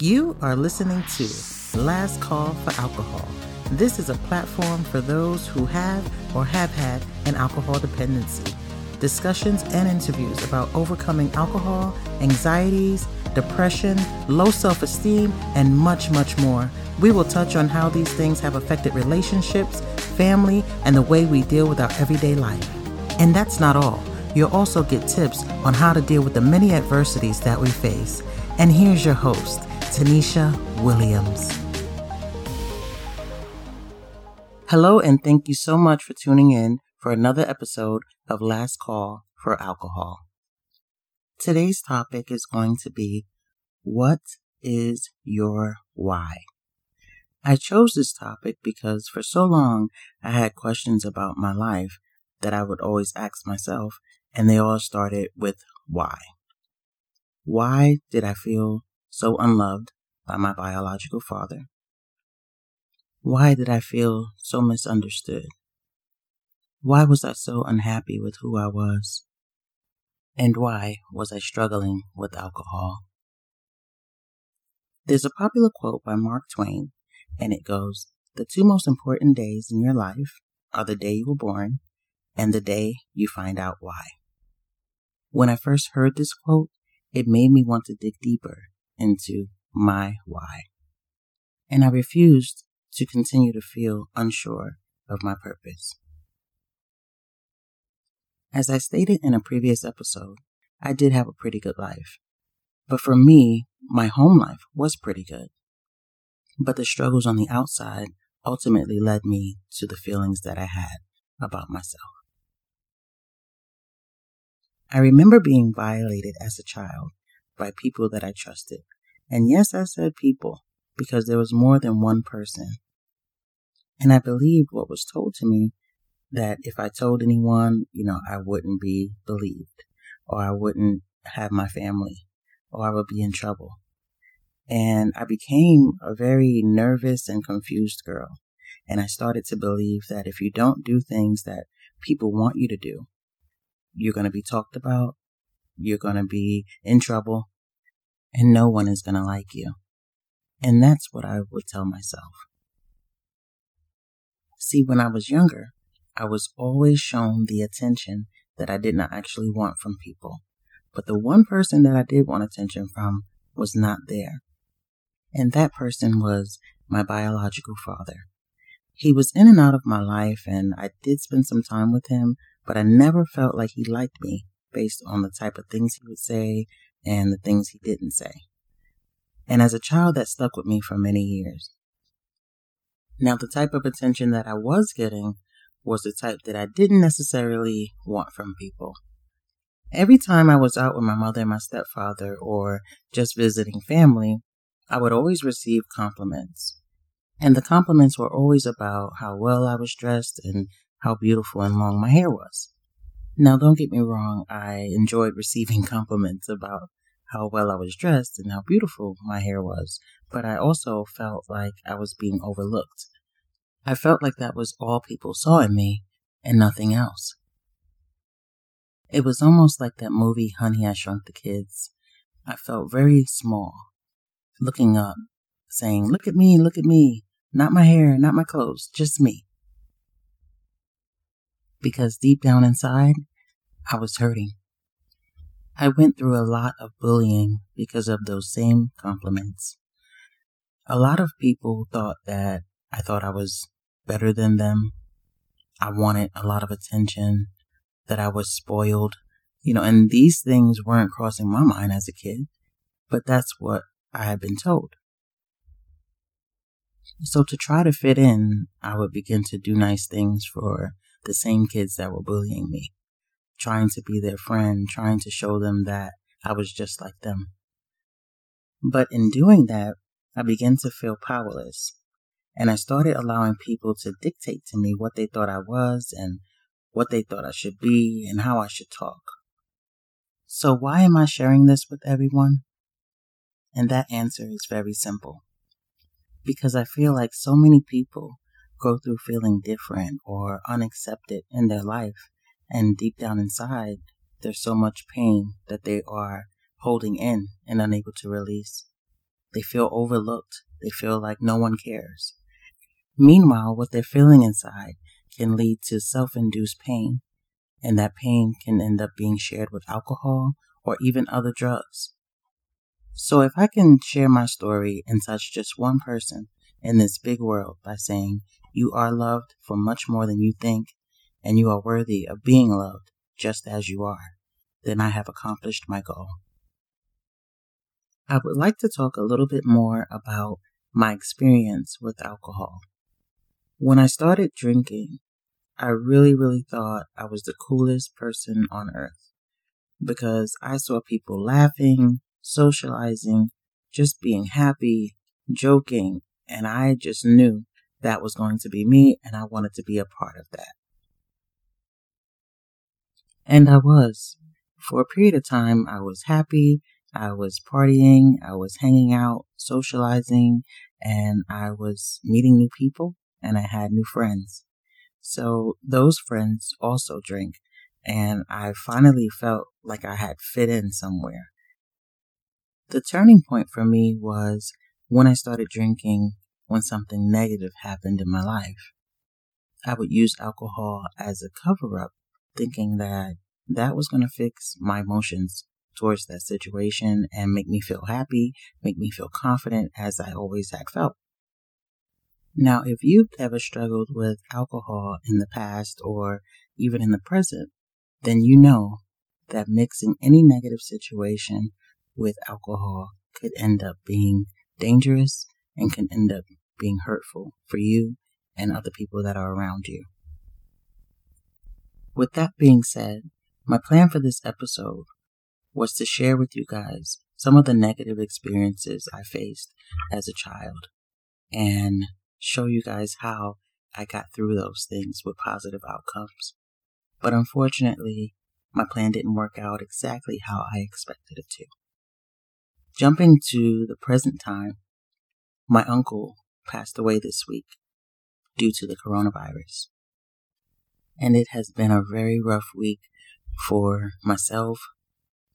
You are listening to Last Call for Alcohol. This is a platform for those who have or have had an alcohol dependency. Discussions and interviews about overcoming alcohol, anxieties, depression, low self esteem, and much, much more. We will touch on how these things have affected relationships, family, and the way we deal with our everyday life. And that's not all. You'll also get tips on how to deal with the many adversities that we face. And here's your host, Teneshia Williams. Hello, and thank you so much for tuning in for another episode of Last Call for Alcohol. Today's topic is going to be What is your why? I chose this topic because for so long I had questions about my life that I would always ask myself, and they all started with why. Why did I feel so unloved by my biological father? Why did I feel so misunderstood? Why was I so unhappy with who I was? And why was I struggling with alcohol? There's a popular quote by Mark Twain, and it goes, The two most important days in your life are the day you were born and the day you find out why. When I first heard this quote, it made me want to dig deeper into my why. And I refused to continue to feel unsure of my purpose. As I stated in a previous episode, I did have a pretty good life. But for me, my home life was pretty good. But the struggles on the outside ultimately led me to the feelings that I had about myself. I remember being violated as a child by people that I trusted. And yes, I said people because there was more than one person. And I believed what was told to me that if I told anyone, you know, I wouldn't be believed or I wouldn't have my family or I would be in trouble. And I became a very nervous and confused girl. And I started to believe that if you don't do things that people want you to do, you're going to be talked about, you're going to be in trouble, and no one is going to like you. And that's what I would tell myself. See, when I was younger, I was always shown the attention that I did not actually want from people. But the one person that I did want attention from was not there. And that person was my biological father. He was in and out of my life, and I did spend some time with him, but I never felt like he liked me based on the type of things he would say and the things he didn't say. And as a child, that stuck with me for many years. Now, the type of attention that I was getting was the type that I didn't necessarily want from people. Every time I was out with my mother and my stepfather or just visiting family, I would always receive compliments. And the compliments were always about how well I was dressed and how beautiful and long my hair was. Now, don't get me wrong, I enjoyed receiving compliments about how well I was dressed and how beautiful my hair was, but I also felt like I was being overlooked. I felt like that was all people saw in me and nothing else. It was almost like that movie, Honey, I Shrunk the Kids. I felt very small, looking up, saying, Look at me, look at me. Not my hair, not my clothes, just me because deep down inside, I was hurting. I went through a lot of bullying because of those same compliments. A lot of people thought that I thought I was better than them. I wanted a lot of attention, that I was spoiled, you know, and these things weren't crossing my mind as a kid, but that's what I had been told. So to try to fit in, I would begin to do nice things for the same kids that were bullying me, trying to be their friend, trying to show them that I was just like them. But in doing that, I began to feel powerless, and I started allowing people to dictate to me what they thought I was and what they thought I should be and how I should talk. So why am I sharing this with everyone? And that answer is very simple. Because I feel like so many people go through feeling different or unaccepted in their life. And deep down inside, there's so much pain that they are holding in and unable to release. They feel overlooked. They feel like no one cares. Meanwhile, what they're feeling inside can lead to self-induced pain, and that pain can end up being shared with alcohol or even other drugs. So if I can share my story and touch just one person in this big world by saying, you are loved for much more than you think, and you are worthy of being loved just as you are, then I have accomplished my goal. I would like to talk a little bit more about my experience with alcohol. When I started drinking, I really, really thought I was the coolest person on earth because I saw people laughing, socializing, just being happy, joking, and I just knew that was going to be me and I wanted to be a part of that. And I was. For a period of time, I was happy, I was partying, I was hanging out, socializing, and I was meeting new people and I had new friends. So those friends also drink and I finally felt like I had fit in somewhere. The turning point for me was when I started drinking when something negative happened in my life. I would use alcohol as a cover up, thinking that that was going to fix my emotions towards that situation and make me feel happy, make me feel confident as I always had felt. Now, if you've ever struggled with alcohol in the past or even in the present, then you know that mixing any negative situation with alcohol could end up being dangerous and can end up being hurtful for you and other people that are around you. With that being said, my plan for this episode was to share with you guys some of the negative experiences I faced as a child and show you guys how I got through those things with positive outcomes. But unfortunately, my plan didn't work out exactly how I expected it to. Jumping to the present time, my uncle passed away this week due to the coronavirus. And it has been a very rough week for myself,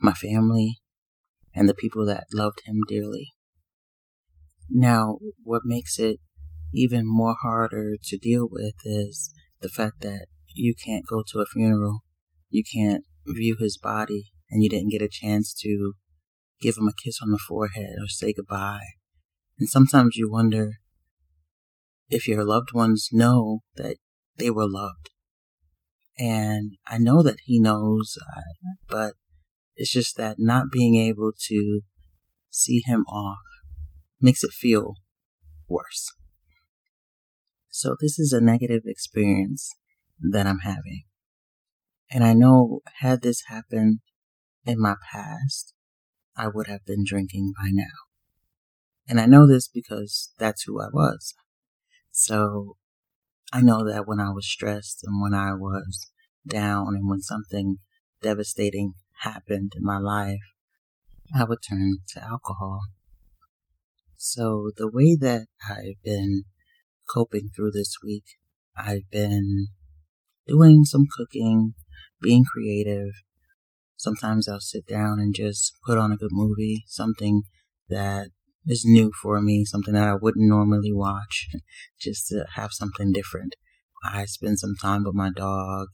my family, and the people that loved him dearly. Now, what makes it even more harder to deal with is the fact that you can't go to a funeral, you can't view his body, and you didn't get a chance to give him a kiss on the forehead or say goodbye. And sometimes you wonder if your loved ones know that they were loved. And I know that he knows, uh, but it's just that not being able to see him off makes it feel worse. So this is a negative experience that I'm having. And I know had this happened in my past, I would have been drinking by now. And I know this because that's who I was. So I know that when I was stressed and when I was down and when something devastating happened in my life, I would turn to alcohol. So the way that I've been coping through this week, I've been doing some cooking, being creative. Sometimes I'll sit down and just put on a good movie, something that is new for me, something that I wouldn't normally watch, just to have something different. I spend some time with my dog,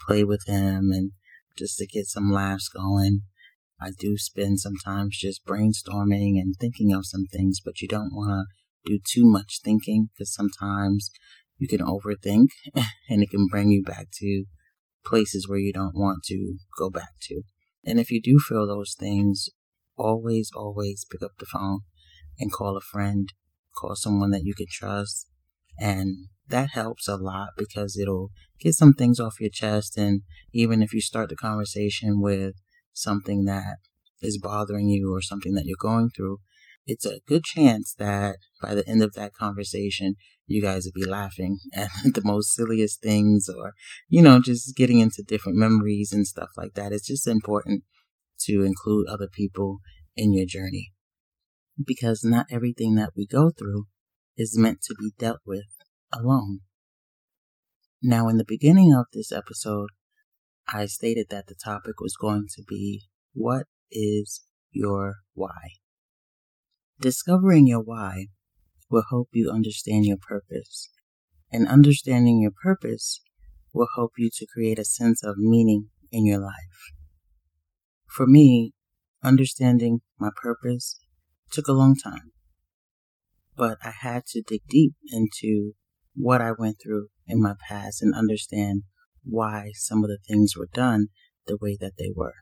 play with him, and just to get some laughs going. I do spend sometimes just brainstorming and thinking of some things, but you don't want to do too much thinking because sometimes you can overthink and it can bring you back to places where you don't want to go back to. And if you do feel those things, always, always pick up the phone and call a friend, call someone that you can trust. And that helps a lot because it'll get some things off your chest. And even if you start the conversation with something that is bothering you or something that you're going through, it's a good chance that by the end of that conversation, you guys would be laughing at the most silliest things or, you know, just getting into different memories and stuff like that. It's just important to include other people in your journey because not everything that we go through is meant to be dealt with alone. Now, in the beginning of this episode, I stated that the topic was going to be what is your why? Discovering your why will help you understand your purpose. And understanding your purpose will help you to create a sense of meaning in your life. For me, understanding my purpose took a long time, but I had to dig deep into what I went through in my past and understand why some of the things were done the way that they were.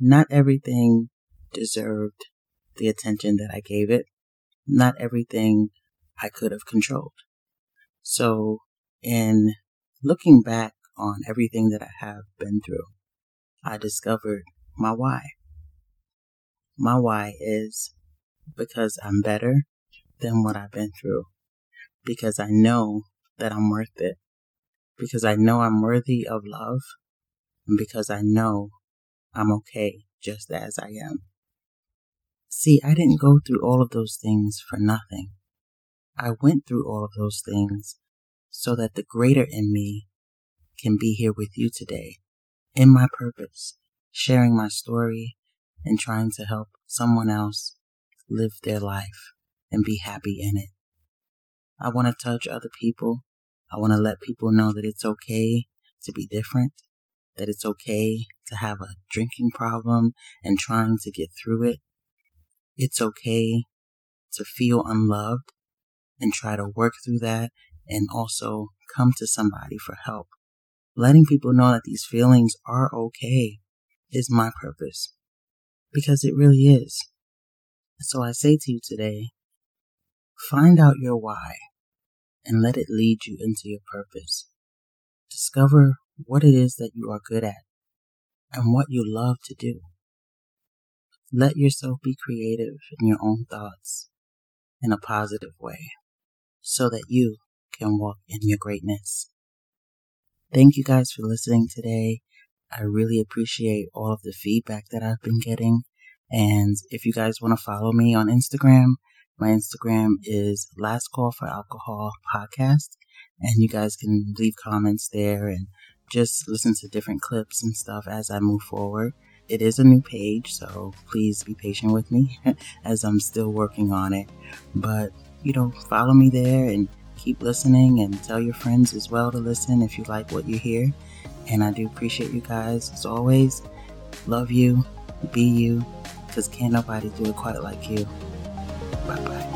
Not everything deserved the attention that I gave it. Not everything I could have controlled. So in looking back on everything that I have been through, I discovered my why. My why is because I'm better than what I've been through. Because I know that I'm worth it. Because I know I'm worthy of love. And because I know I'm okay just as I am. See, I didn't go through all of those things for nothing. I went through all of those things so that the greater in me can be here with you today in my purpose, sharing my story and trying to help someone else live their life and be happy in it. I want to touch other people. I want to let people know that it's okay to be different, that it's okay to have a drinking problem and trying to get through it. It's okay to feel unloved and try to work through that and also come to somebody for help. Letting people know that these feelings are okay is my purpose because it really is. So I say to you today, find out your why and let it lead you into your purpose. Discover what it is that you are good at and what you love to do. Let yourself be creative in your own thoughts in a positive way so that you can walk in your greatness. Thank you guys for listening today. I really appreciate all of the feedback that I've been getting. And if you guys want to follow me on Instagram, my Instagram is Last Call for Alcohol Podcast. And you guys can leave comments there and just listen to different clips and stuff as I move forward. It is a new page, so please be patient with me as I'm still working on it. But, you know, follow me there and keep listening and tell your friends as well to listen if you like what you hear. And I do appreciate you guys as always. Love you, be you, because can't nobody do it quite like you. Bye bye.